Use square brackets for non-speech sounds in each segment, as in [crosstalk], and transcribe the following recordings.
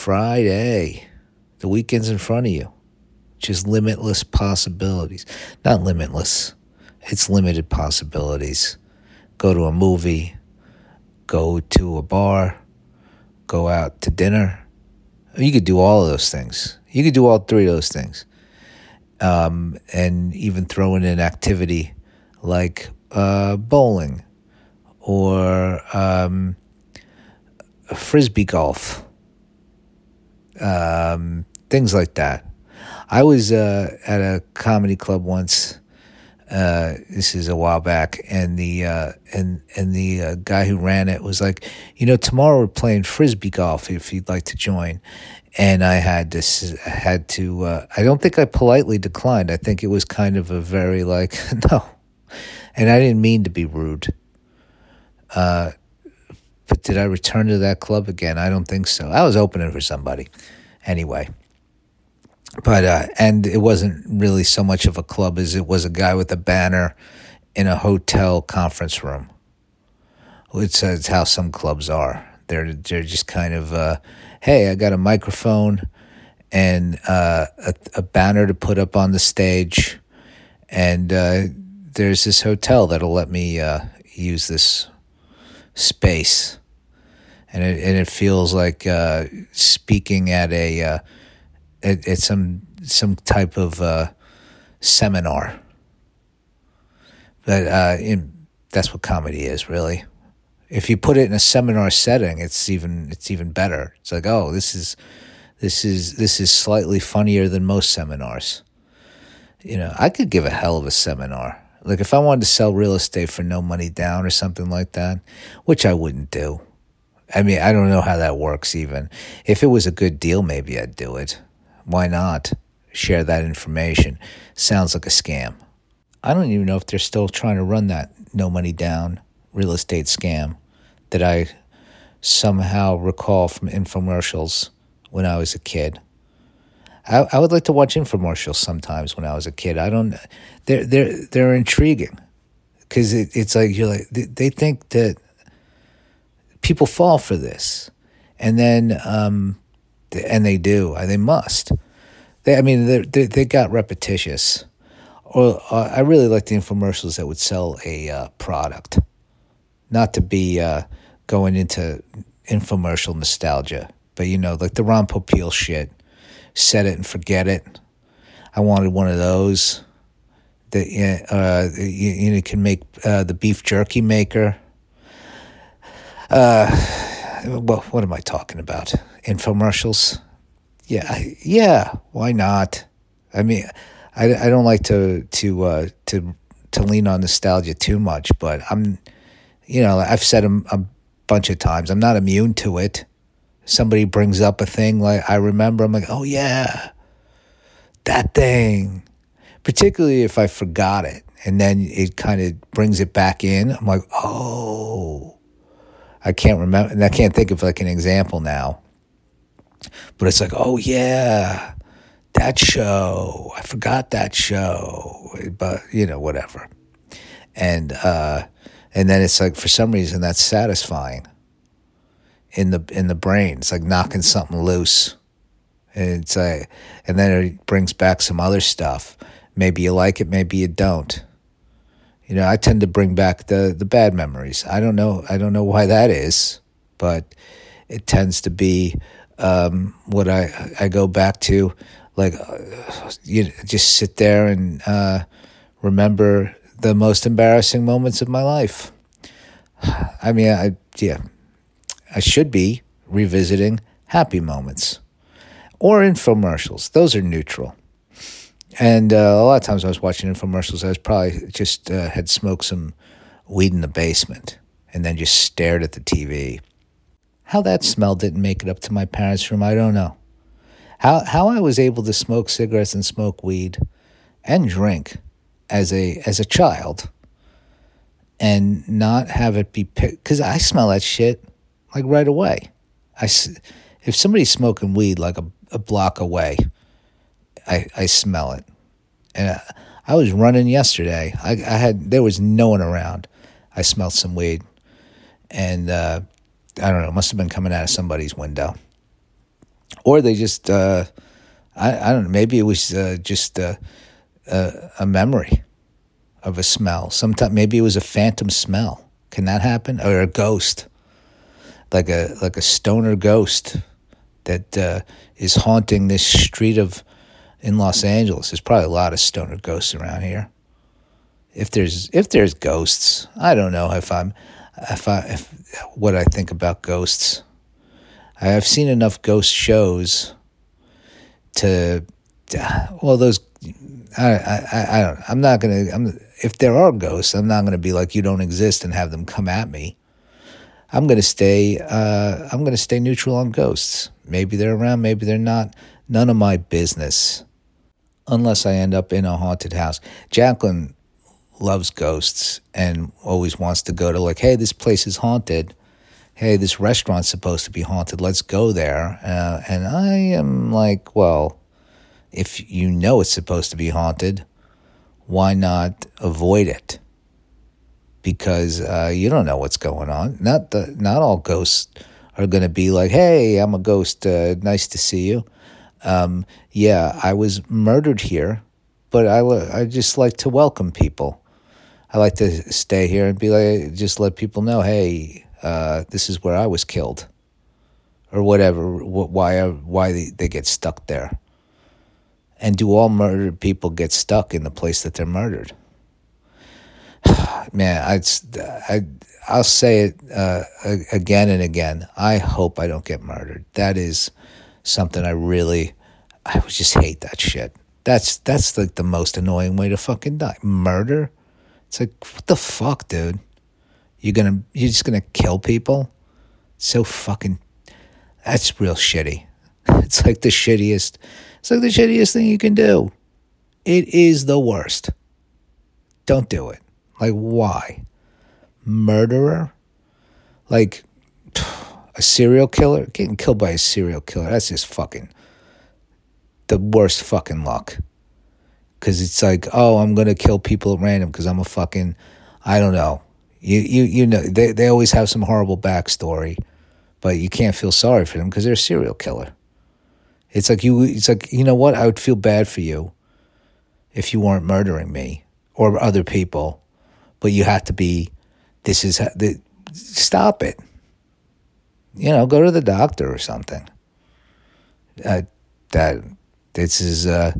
Friday. The weekend's in front of you. Just limitless possibilities. Not limitless, it's limited possibilities. Go to a movie, go to a bar, go out to dinner. You could do all of those things. You could do all three of those things. Um, and even throw in an activity like uh, bowling or um, frisbee golf, um, things like that. I was uh, at a comedy club once. Uh, this is a while back, and the uh, and and the uh, guy who ran it was like, you know, tomorrow we're playing frisbee golf if you'd like to join. And I had to had to. Uh, I don't think I politely declined. I think it was kind of a very like [laughs] no, and I didn't mean to be rude. Uh, but did I return to that club again? I don't think so. I was opening for somebody, anyway but uh, and it wasn't really so much of a club as it was a guy with a banner in a hotel conference room. It's, uh, it's how some clubs are. They're they're just kind of, uh, hey, I got a microphone and uh, a, a, banner to put up on the stage, and uh, there's this hotel that'll let me uh, use this space, and it and it feels like speaking at a at, at some some type of uh, seminar. But uh, in, that's what comedy is, really. If you put it in a seminar setting, it's even it's even better. It's like, oh, this is this is this is slightly funnier than most seminars. You know, I could give a hell of a seminar. Like if I wanted to sell real estate for no money down or something like that, which I wouldn't do. I mean, I don't know how that works even. If it was a good deal, maybe I'd do it. Why not share that information? Sounds like a scam. I don't even know if they're still trying to run that no money down real estate scam that I somehow recall from infomercials when I was a kid. I, I would like to watch infomercials sometimes when I was a kid. I don't. They're they're they're intriguing because it, it's like you're like they, they think that people fall for this, and then um, and they do. They must. They, I mean, they they got repetitious. Or uh, I really like the infomercials that would sell a uh, product, not to be uh, going into infomercial nostalgia, but you know, like the Ron Popeil shit, set it and forget it. I wanted one of those. That uh, you, you can make uh, the beef jerky maker. Uh, well, what am I talking about? Infomercials? Yeah, yeah. Why not? I mean, I, I don't like to to uh, to to lean on nostalgia too much, but I'm, you know, I've said a, a bunch of times, I'm not immune to it. Somebody brings up a thing like I remember, I'm like, oh yeah, that thing. Particularly if I forgot it, and then it kind of brings it back in. I'm like, oh I can't remember, and I can't think of like an example now. But it's like, oh yeah, that show. I forgot that show, but you know, whatever. And uh, and then it's like for some reason that's satisfying in the in the brain. It's like knocking something loose. And it's like, and then it brings back some other stuff. Maybe you like it, maybe you don't. You know, I tend to bring back the the bad memories. I don't know. I don't know why that is, but it tends to be um, what I I go back to. Like, uh, you just sit there and uh, remember the most embarrassing moments of my life. [sighs] I mean, I yeah, I should be revisiting happy moments or infomercials. Those are neutral. And uh, a lot of times I was watching infomercials, I was probably just uh, had smoked some weed in the basement and then just stared at the TV. How that smell didn't make it up to my parents' room, I don't know. How how I was able to smoke cigarettes and smoke weed and drink as a as a child and not have it be picked because I smell that shit like right away. I if somebody's smoking weed like a, a block away, I, I smell it. And I, I was running yesterday. I, I had there was no one around. I smelled some weed, and uh, I don't know. Must have been coming out of somebody's window. or they just uh, I I don't know. Maybe it was uh, just a, a a memory of a smell. Sometimes maybe it was a phantom smell. Can that happen? Or a ghost, like a like a stoner ghost that uh, is haunting this street of in Los Angeles. There's probably a lot of stoner ghosts around here. If there's if there's ghosts, I don't know if I'm if I if what I think about ghosts. I have seen enough ghost shows to well those I I I don't I'm not gonna I'm if there are ghosts I'm not gonna be like you don't exist and have them come at me. I'm gonna stay uh, I'm gonna stay neutral on ghosts. Maybe they're around, maybe they're not. None of my business. Unless I end up in a haunted house. Jacqueline loves ghosts and always wants to go to like, hey, this place is haunted. Hey, this restaurant's supposed to be haunted. Let's go there. Uh, and I am like, well, if you know it's supposed to be haunted, why not avoid it? Because uh, you don't know what's going on. Not the not all ghosts are going to be like, "Hey, I'm a ghost. Uh, nice to see you." Um, yeah, I was murdered here, but I I just like to welcome people. I like to stay here and be like, just let people know, "Hey, uh, this is where I was killed," or whatever. Why why they, they get stuck there? And do all murdered people get stuck in the place that they're murdered? [sighs] Man, I, I, I'll say it uh, again and again. I hope I don't get murdered. That is something I really, I would just hate that shit. That's that's like the most annoying way to fucking die. Murder? It's like what the fuck, dude? You're gonna you're just gonna kill people? So fucking. That's real shitty. [laughs] It's like the shittiest it's like the shittiest thing you can do. It is the worst. Don't do it. Like, why? Murderer? Like, a serial killer? Getting killed by a serial killer, that's just fucking the worst fucking luck. Because it's like, oh, I'm to kill people at random because I'm a fucking, I don't know. You, you, you know, they, they always have some horrible backstory, but you can't feel sorry for them because they're a serial killer. It's like you. It's like you know what? I would feel bad for you if you weren't murdering me or other people, but you have to be. This is the. Stop it. You know, go to the doctor or something. Uh, that this is uh,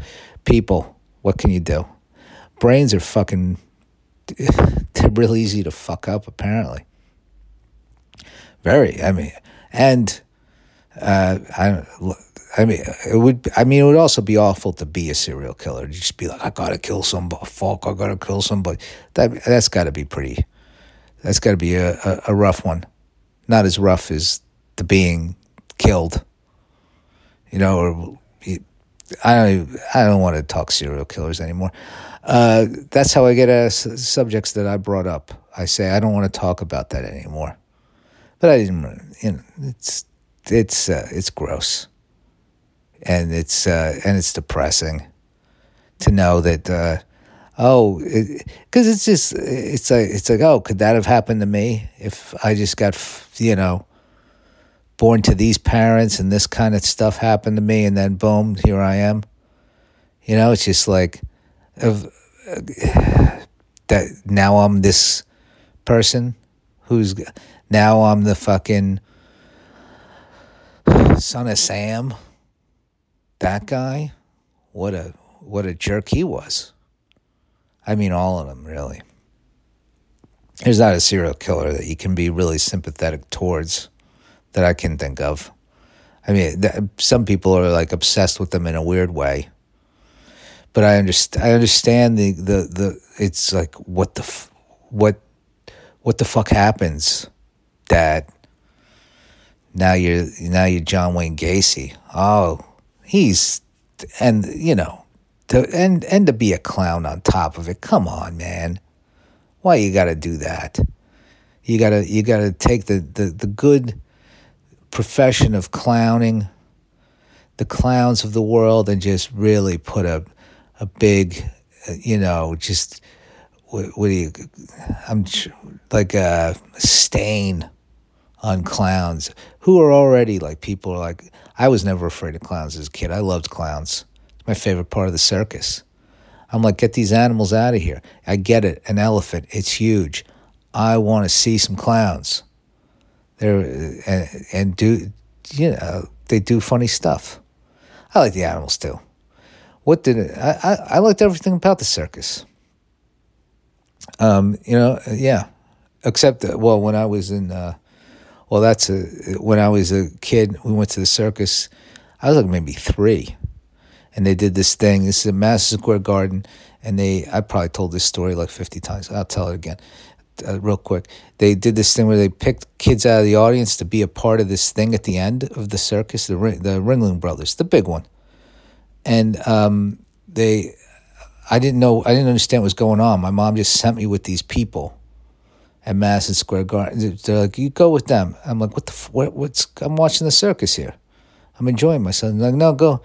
people. What can you do? Brains are fucking. [laughs] They're real easy to fuck up. Apparently. Very. I mean, and uh, I I mean, it would. I mean, it would also be awful to be a serial killer. Just be like, I gotta kill somebody. Fuck, I gotta kill somebody. That that's got to be pretty. That's got to be a, a, a rough one. Not as rough as the being killed. You know, or I don't. I don't want to talk serial killers anymore. Uh, that's how I get at subjects that I brought up. I say I don't want to talk about that anymore. But I didn't. You know, it's it's uh, it's gross and it's uh, and it's depressing to know that uh, oh because it, it's just it's like it's like oh could that have happened to me if I just got you know born to these parents and this kind of stuff happened to me and then boom here I am you know it's just like uh, that now I'm this person who's now I'm the fucking son of Sam that guy, what a what a jerk he was. I mean, all of them really. There's not a serial killer that you can be really sympathetic towards that I can think of. I mean, th- some people are like obsessed with them in a weird way. But I understand. I understand the, the, the It's like what the f- what what the fuck happens that now you're now you're John Wayne Gacy. Oh, he's and you know to and and to be a clown on top of it. Come on, man. Why you got to do that? You got to you got to take the, the the good profession of clowning, the clowns of the world, and just really put a a big, uh, you know, just what, what do you? I'm like a stain on clowns who are already like people are like I was never afraid of clowns as a kid. I loved clowns. It's my favorite part of the circus. I'm like, get these animals out of here. I get it. An elephant, it's huge. I want to see some clowns. They're and, and do you know they do funny stuff. I like the animals too. What did it, I, I I liked everything about the circus. Um, you know, yeah, except that, well, when I was in, uh, well, that's a when I was a kid, we went to the circus. I was like maybe three, and they did this thing. This is a Madison Square Garden, and they I probably told this story like fifty times. I'll tell it again uh, real quick. They did this thing where they picked kids out of the audience to be a part of this thing at the end of the circus, the the Ringling Brothers, the big one, and um, they. I didn't know. I didn't understand what was going on. My mom just sent me with these people at Madison Square Garden. They're like, "You go with them." I'm like, "What the? What, what's? I'm watching the circus here. I'm enjoying myself." They're like, "No, go."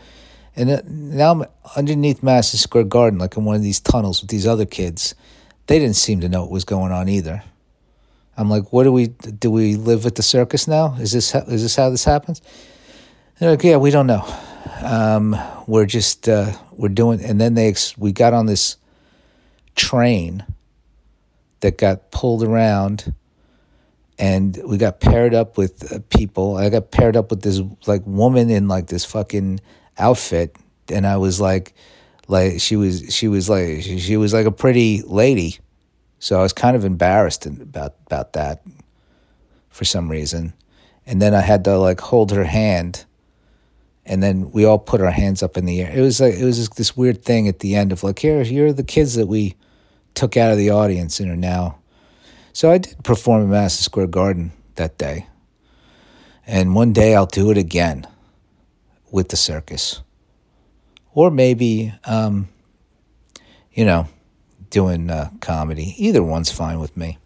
And now I'm underneath Madison Square Garden, like in one of these tunnels with these other kids they didn't seem to know what was going on either. I'm like, what do we do? We live at the circus now? Is this is this how this happens? They're like, yeah, we don't know. Um, we're just uh, we're doing, and then they we got on this train that got pulled around, and we got paired up with uh, people. I got paired up with this like woman in like this fucking outfit, and I was like like she was she was like she was like a pretty lady. So i was kind of embarrassed about about that for some reason. And then i had to like hold her hand and then we all put our hands up in the air. It was like it was this weird thing at the end of like here here are the kids that we took out of the audience and are now. So i did perform at madison square garden that day. And one day i'll do it again with the circus or maybe, um, you know, doing uh, comedy. Either one's fine with me.